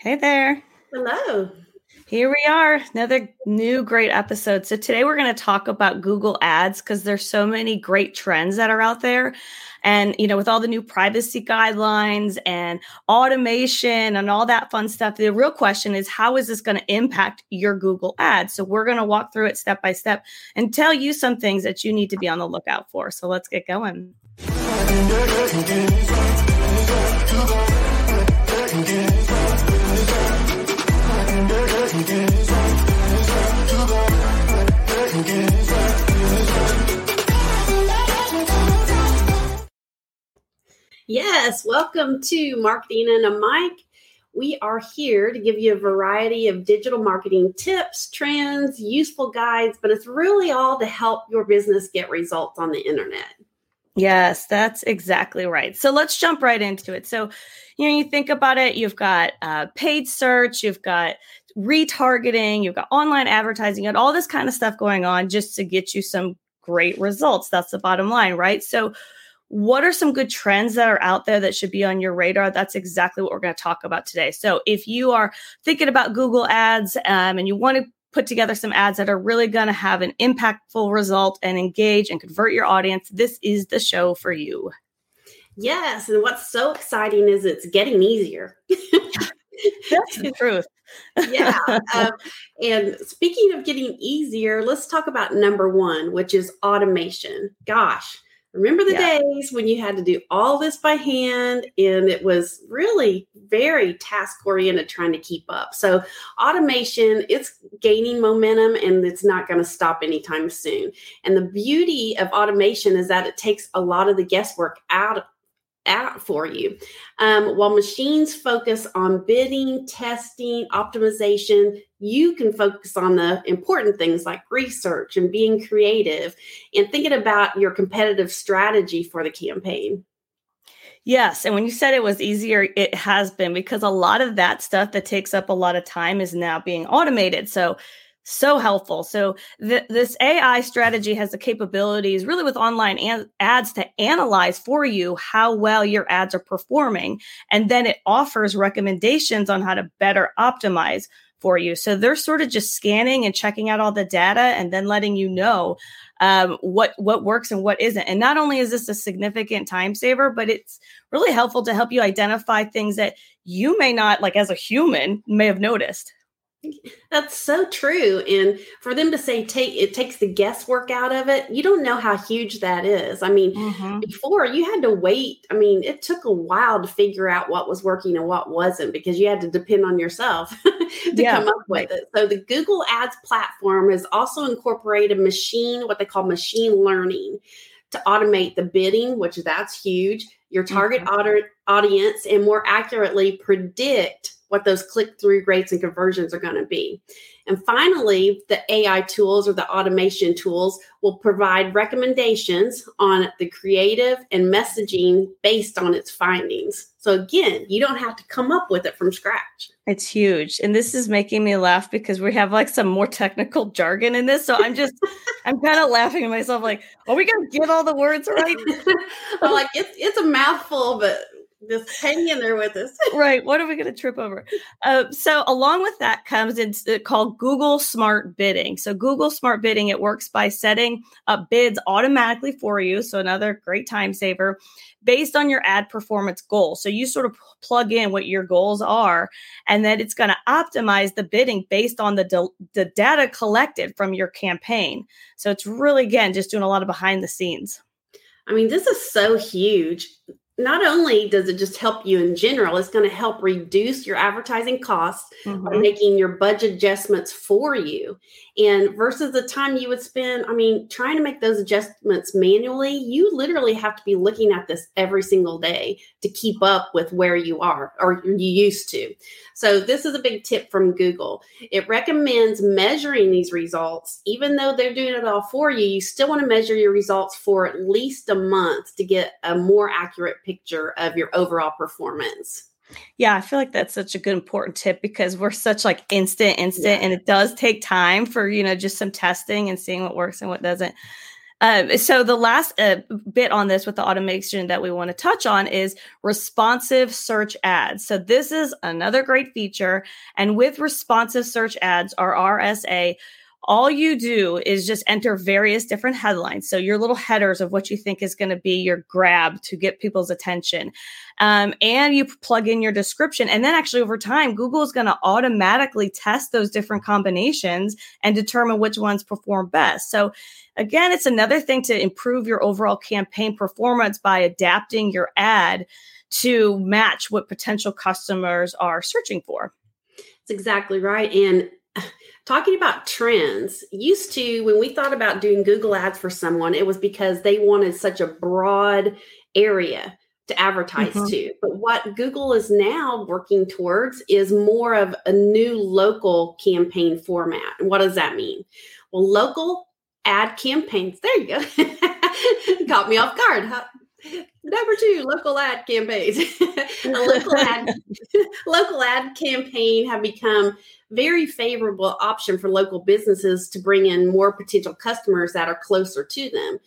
Hey there. Hello. Here we are, another new great episode. So, today we're going to talk about Google Ads because there's so many great trends that are out there. And, you know, with all the new privacy guidelines and automation and all that fun stuff, the real question is how is this going to impact your Google Ads? So, we're going to walk through it step by step and tell you some things that you need to be on the lookout for. So, let's get going. Welcome to Marketing and a Mic. We are here to give you a variety of digital marketing tips, trends, useful guides, but it's really all to help your business get results on the internet. Yes, that's exactly right. So let's jump right into it. So, you know, you think about it, you've got uh, paid search, you've got retargeting, you've got online advertising, and all this kind of stuff going on just to get you some great results. That's the bottom line, right? So, what are some good trends that are out there that should be on your radar? That's exactly what we're going to talk about today. So, if you are thinking about Google Ads um, and you want to put together some ads that are really going to have an impactful result and engage and convert your audience, this is the show for you. Yes. And what's so exciting is it's getting easier. That's the truth. yeah. Um, and speaking of getting easier, let's talk about number one, which is automation. Gosh, remember the yeah. days when you had to do all this by hand and it was really very task oriented trying to keep up. So, automation, it's gaining momentum and it's not going to stop anytime soon. And the beauty of automation is that it takes a lot of the guesswork out out for you. Um, while machines focus on bidding, testing, optimization, you can focus on the important things like research and being creative and thinking about your competitive strategy for the campaign. Yes. And when you said it was easier, it has been because a lot of that stuff that takes up a lot of time is now being automated. So so helpful. So th- this AI strategy has the capabilities really with online an- ads to analyze for you how well your ads are performing and then it offers recommendations on how to better optimize for you. So they're sort of just scanning and checking out all the data and then letting you know um, what what works and what isn't. And not only is this a significant time saver, but it's really helpful to help you identify things that you may not like as a human may have noticed. That's so true. And for them to say take it takes the guesswork out of it, you don't know how huge that is. I mean, mm-hmm. before you had to wait. I mean, it took a while to figure out what was working and what wasn't because you had to depend on yourself to yeah. come up with it. So the Google Ads platform has also incorporated machine, what they call machine learning to automate the bidding, which that's huge, your target mm-hmm. audience, and more accurately predict what those click through rates and conversions are going to be. And finally, the AI tools or the automation tools will provide recommendations on the creative and messaging based on its findings. So, again, you don't have to come up with it from scratch. It's huge. And this is making me laugh because we have like some more technical jargon in this. So I'm just, I'm kind of laughing at myself like, are we going to get all the words right? I'm like, it's, it's a mouthful, but just hang in there with us. right. What are we going to trip over? Uh, so, along with that comes it's called Google Smart Bidding. So, Google Smart Bidding it works by setting up bids automatically for you. So, another great time saver based on your ad performance goal. So, you sort of plug in what your goals are, and then it's going to optimize the bidding based on the the data collected from your campaign. So, it's really again just doing a lot of behind the scenes. I mean, this is so huge not only does it just help you in general, it's going to help reduce your advertising costs mm-hmm. by making your budget adjustments for you. And versus the time you would spend, I mean, trying to make those adjustments manually, you literally have to be looking at this every single day to keep up with where you are or you used to. So, this is a big tip from Google. It recommends measuring these results, even though they're doing it all for you, you still want to measure your results for at least a month to get a more accurate picture of your overall performance. Yeah, I feel like that's such a good important tip because we're such like instant, instant, yeah. and it does take time for you know just some testing and seeing what works and what doesn't. Um, so the last uh, bit on this with the automation that we want to touch on is responsive search ads. So this is another great feature. And with responsive search ads or RSA, all you do is just enter various different headlines. So your little headers of what you think is going to be your grab to get people's attention. Um, and you plug in your description. And then actually over time, Google is going to automatically test those different combinations and determine which ones perform best. So again, it's another thing to improve your overall campaign performance by adapting your ad to match what potential customers are searching for. That's exactly right. And talking about trends used to when we thought about doing google ads for someone it was because they wanted such a broad area to advertise mm-hmm. to but what google is now working towards is more of a new local campaign format and what does that mean well local ad campaigns there you go got me off guard huh? Number two, local ad campaigns. local ad local ad campaign have become very favorable option for local businesses to bring in more potential customers that are closer to them.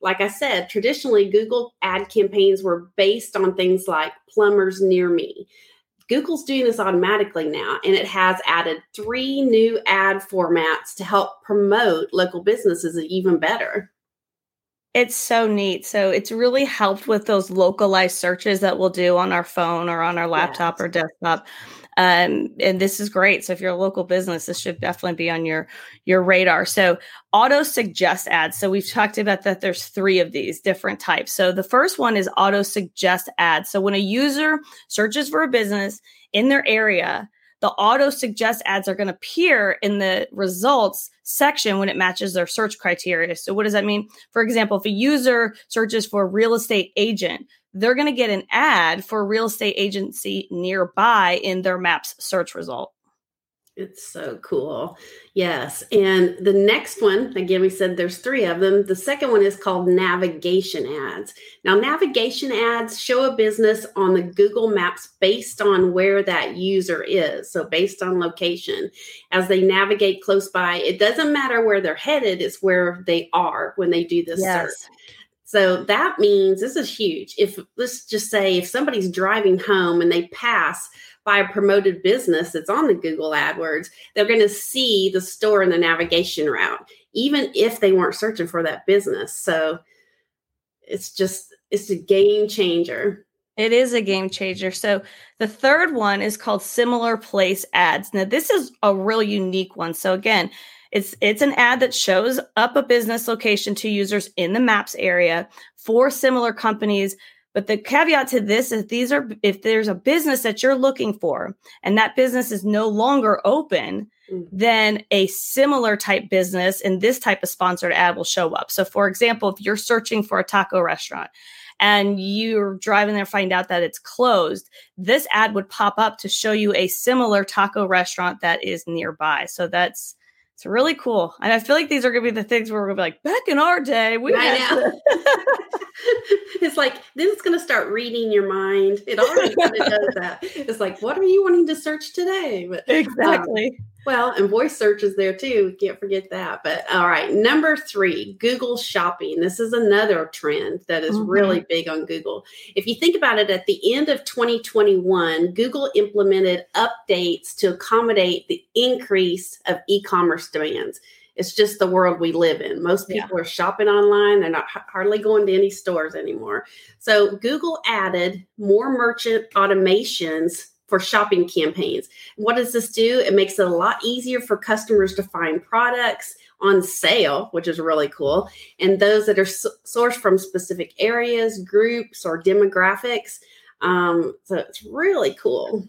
Like I said, traditionally Google ad campaigns were based on things like plumbers near me. Google's doing this automatically now, and it has added three new ad formats to help promote local businesses even better. It's so neat. So it's really helped with those localized searches that we'll do on our phone or on our laptop yes. or desktop. Um, and this is great. So if you're a local business, this should definitely be on your your radar. So auto suggest ads. So we've talked about that. There's three of these different types. So the first one is auto suggest ads. So when a user searches for a business in their area, the auto suggest ads are going to appear in the results section when it matches their search criteria. So, what does that mean? For example, if a user searches for real estate agent, they're going to get an ad for a real estate agency nearby in their maps search result. It's so cool. Yes. And the next one, again, we said there's three of them. The second one is called navigation ads. Now, navigation ads show a business on the Google Maps based on where that user is. So, based on location. As they navigate close by, it doesn't matter where they're headed, it's where they are when they do this yes. search. So that means this is huge. If let's just say if somebody's driving home and they pass by a promoted business that's on the Google AdWords, they're going to see the store in the navigation route, even if they weren't searching for that business. So it's just, it's a game changer. It is a game changer. So the third one is called similar place ads. Now, this is a real unique one. So again, it's it's an ad that shows up a business location to users in the maps area for similar companies but the caveat to this is these are if there's a business that you're looking for and that business is no longer open, mm. then a similar type business in this type of sponsored ad will show up. So for example, if you're searching for a taco restaurant and you're driving there find out that it's closed, this ad would pop up to show you a similar taco restaurant that is nearby. So that's it's really cool. And I feel like these are going to be the things where we're going to be like, back in our day, we I know. it's like, then it's going to start reading your mind. It already kind of does that. It's like, what are you wanting to search today? But, exactly. Um, well, and voice search is there too. Can't forget that. But all right, number three, Google Shopping. This is another trend that is mm-hmm. really big on Google. If you think about it, at the end of 2021, Google implemented updates to accommodate the increase of e commerce demands. It's just the world we live in. Most people yeah. are shopping online. They're not hardly going to any stores anymore. So Google added more merchant automations for shopping campaigns. What does this do? It makes it a lot easier for customers to find products on sale, which is really cool, and those that are sourced from specific areas, groups, or demographics. Um, so it's really cool.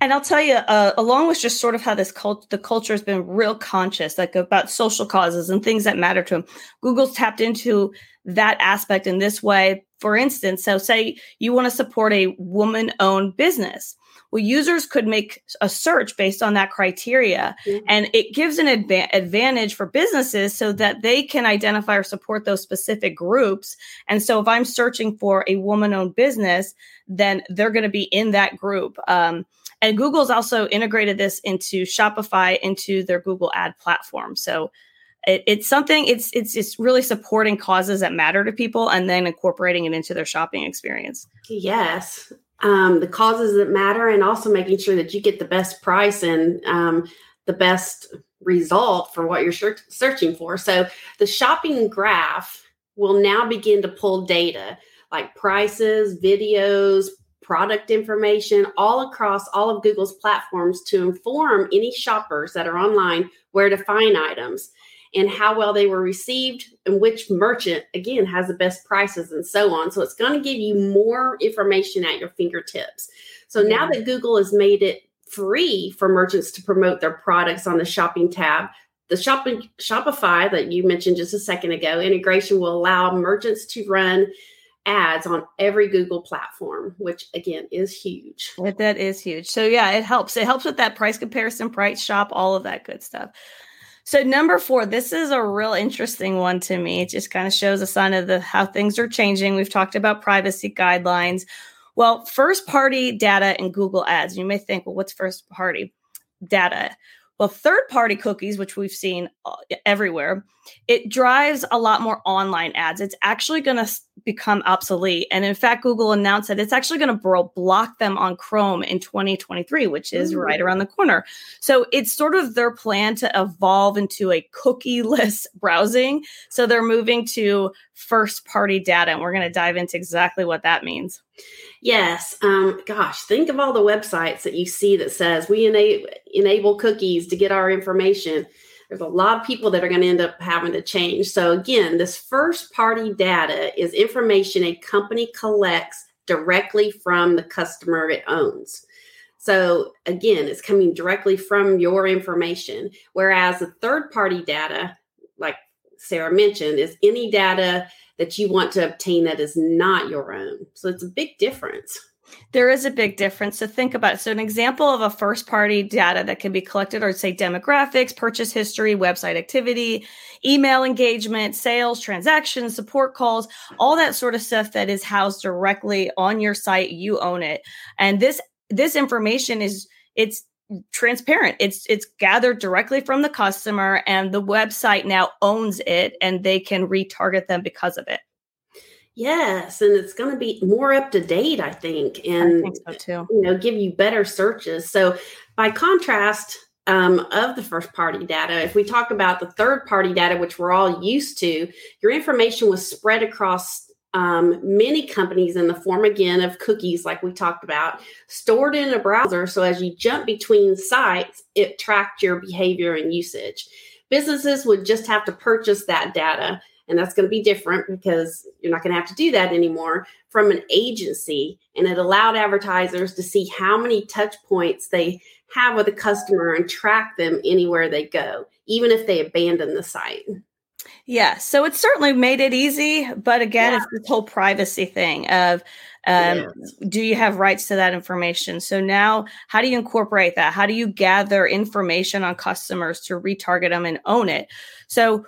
And I'll tell you, uh, along with just sort of how this cult, the culture has been real conscious, like about social causes and things that matter to them. Google's tapped into that aspect in this way. For instance, so say you want to support a woman-owned business. Well, users could make a search based on that criteria, mm-hmm. and it gives an adva- advantage for businesses so that they can identify or support those specific groups. And so, if I'm searching for a woman-owned business, then they're going to be in that group. Um, and Google's also integrated this into Shopify into their Google Ad platform. So it, it's something it's it's it's really supporting causes that matter to people and then incorporating it into their shopping experience. Yes. Um, the causes that matter and also making sure that you get the best price and um, the best result for what you're searching for. So the shopping graph will now begin to pull data like prices videos product information all across all of Google's platforms to inform any shoppers that are online where to find items and how well they were received and which merchant again has the best prices and so on so it's going to give you more information at your fingertips so now mm-hmm. that google has made it free for merchants to promote their products on the shopping tab the shopping shopify that you mentioned just a second ago integration will allow merchants to run ads on every Google platform, which again is huge. That is huge. So yeah, it helps. It helps with that price comparison, price shop, all of that good stuff. So number four, this is a real interesting one to me. It just kind of shows a sign of the how things are changing. We've talked about privacy guidelines. Well, first party data in Google Ads. You may think, well, what's first party data? Well, third party cookies, which we've seen uh, everywhere, it drives a lot more online ads. It's actually going to become obsolete. And in fact, Google announced that it's actually going to block them on Chrome in 2023, which is right around the corner. So it's sort of their plan to evolve into a cookie-less browsing. So they're moving to first party data. And we're going to dive into exactly what that means. Yes. Um, gosh, think of all the websites that you see that says we ena- enable cookies to get our information there's a lot of people that are going to end up having to change. So, again, this first party data is information a company collects directly from the customer it owns. So, again, it's coming directly from your information. Whereas the third party data, like Sarah mentioned, is any data that you want to obtain that is not your own. So, it's a big difference. There is a big difference. So think about it. So an example of a first party data that can be collected or say demographics, purchase history, website activity, email engagement, sales, transactions, support calls, all that sort of stuff that is housed directly on your site. You own it. And this this information is it's transparent. It's it's gathered directly from the customer and the website now owns it and they can retarget them because of it. Yes, and it's going to be more up to date, I think, and I think so you know, give you better searches. So, by contrast um, of the first party data, if we talk about the third party data, which we're all used to, your information was spread across um, many companies in the form again of cookies, like we talked about, stored in a browser. So, as you jump between sites, it tracked your behavior and usage. Businesses would just have to purchase that data and that's going to be different because you're not going to have to do that anymore from an agency. And it allowed advertisers to see how many touch points they have with a customer and track them anywhere they go, even if they abandon the site. Yeah, so it certainly made it easy, but again, yeah. it's this whole privacy thing of um, do you have rights to that information? So now, how do you incorporate that? How do you gather information on customers to retarget them and own it? So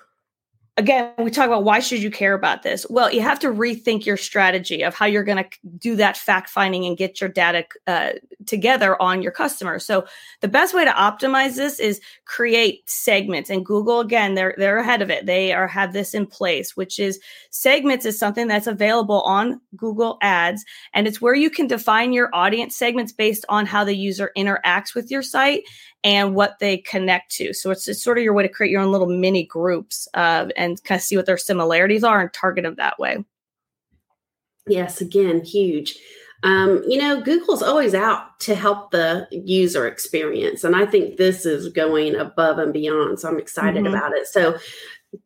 again we talk about why should you care about this? Well you have to rethink your strategy of how you're going to do that fact finding and get your data uh, together on your customers so the best way to optimize this is create segments and google again they're they're ahead of it. They are have this in place which is segments is something that's available on google ads and it's where you can define your audience segments based on how the user interacts with your site and what they connect to. So it's, it's sort of your way to create your own little mini groups uh, and kind of see what their similarities are and target them that way. Yes, again, huge. Um, you know, Google's always out to help the user experience. And I think this is going above and beyond. So I'm excited mm-hmm. about it. So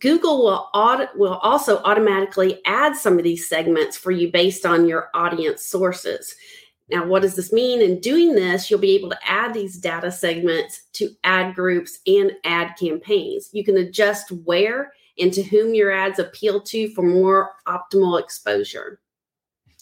Google will will also automatically add some of these segments for you based on your audience sources. Now, what does this mean? In doing this, you'll be able to add these data segments to ad groups and ad campaigns. You can adjust where and to whom your ads appeal to for more optimal exposure.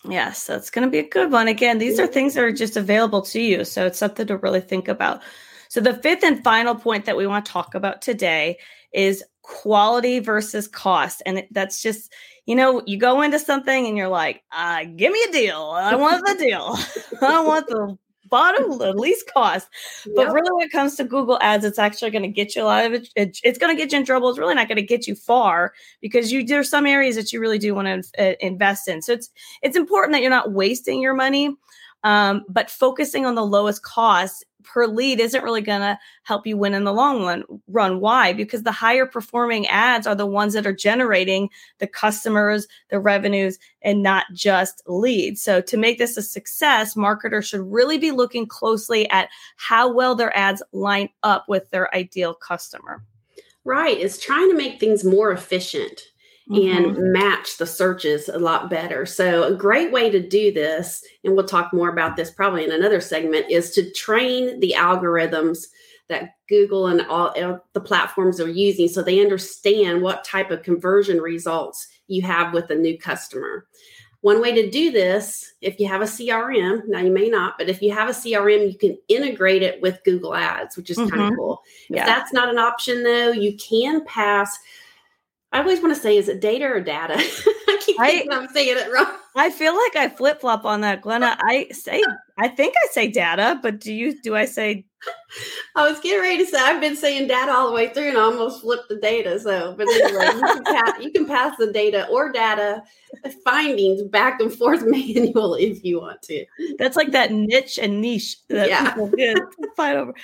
Yes, that's going to be a good one. Again, these are things that are just available to you. So it's something to really think about. So, the fifth and final point that we want to talk about today is quality versus cost. And that's just, you know, you go into something and you're like, uh, give me a deal. I want the deal. I want the bottom, the least cost. But yep. really, when it comes to Google Ads, it's actually going to get you a lot of it. it it's going to get you in trouble. It's really not going to get you far because you there's some areas that you really do want to uh, invest in. So it's it's important that you're not wasting your money. Um, but focusing on the lowest cost per lead isn't really going to help you win in the long run. Run why? Because the higher performing ads are the ones that are generating the customers, the revenues, and not just leads. So to make this a success, marketers should really be looking closely at how well their ads line up with their ideal customer. Right. is trying to make things more efficient mm-hmm. and match the searches a lot better. So, a great way to do this, and we'll talk more about this probably in another segment, is to train the algorithms that Google and all the platforms are using so they understand what type of conversion results you have with a new customer. One way to do this, if you have a CRM, now you may not, but if you have a CRM, you can integrate it with Google Ads, which is mm-hmm. kind of cool. If that's not an option, though, you can pass I always want to say, is it data or data? I keep thinking I, am saying it wrong. I feel like I flip flop on that, Glenna. I say, I think I say data, but do you? Do I say I was getting ready to say I've been saying data all the way through and I almost flipped the data. So, but anyway, you, can pass, you can pass the data or data findings back and forth manually if you want to. That's like that niche and niche that yeah. people fight over.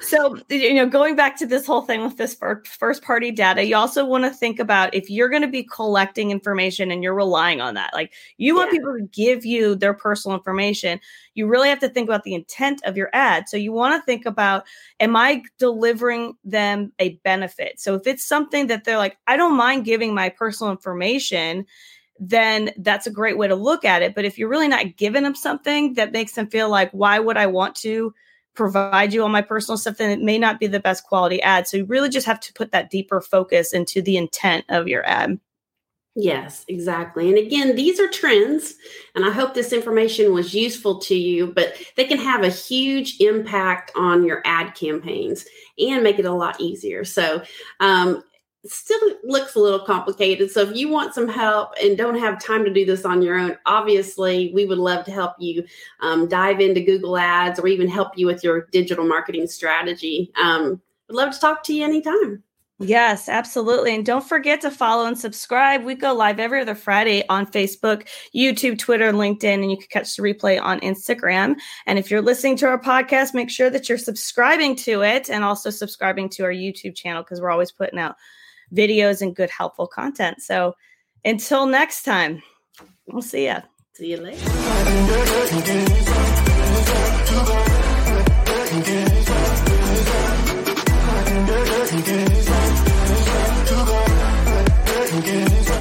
So, you know, going back to this whole thing with this first party data, you also want to think about if you're going to be collecting information and you're relying on that. Like you want yeah. people to give you their personal information you really have to think about the intent of your ad. So you want to think about, am I delivering them a benefit? So if it's something that they're like, I don't mind giving my personal information, then that's a great way to look at it. But if you're really not giving them something that makes them feel like, why would I want to provide you all my personal stuff, then it may not be the best quality ad. So you really just have to put that deeper focus into the intent of your ad. Yes, exactly. And again, these are trends, and I hope this information was useful to you, but they can have a huge impact on your ad campaigns and make it a lot easier. So, um, still looks a little complicated. So, if you want some help and don't have time to do this on your own, obviously, we would love to help you um, dive into Google Ads or even help you with your digital marketing strategy. Um, would love to talk to you anytime. Yes, absolutely. And don't forget to follow and subscribe. We go live every other Friday on Facebook, YouTube, Twitter, LinkedIn, and you can catch the replay on Instagram. And if you're listening to our podcast, make sure that you're subscribing to it and also subscribing to our YouTube channel because we're always putting out videos and good, helpful content. So until next time, we'll see you. See you later.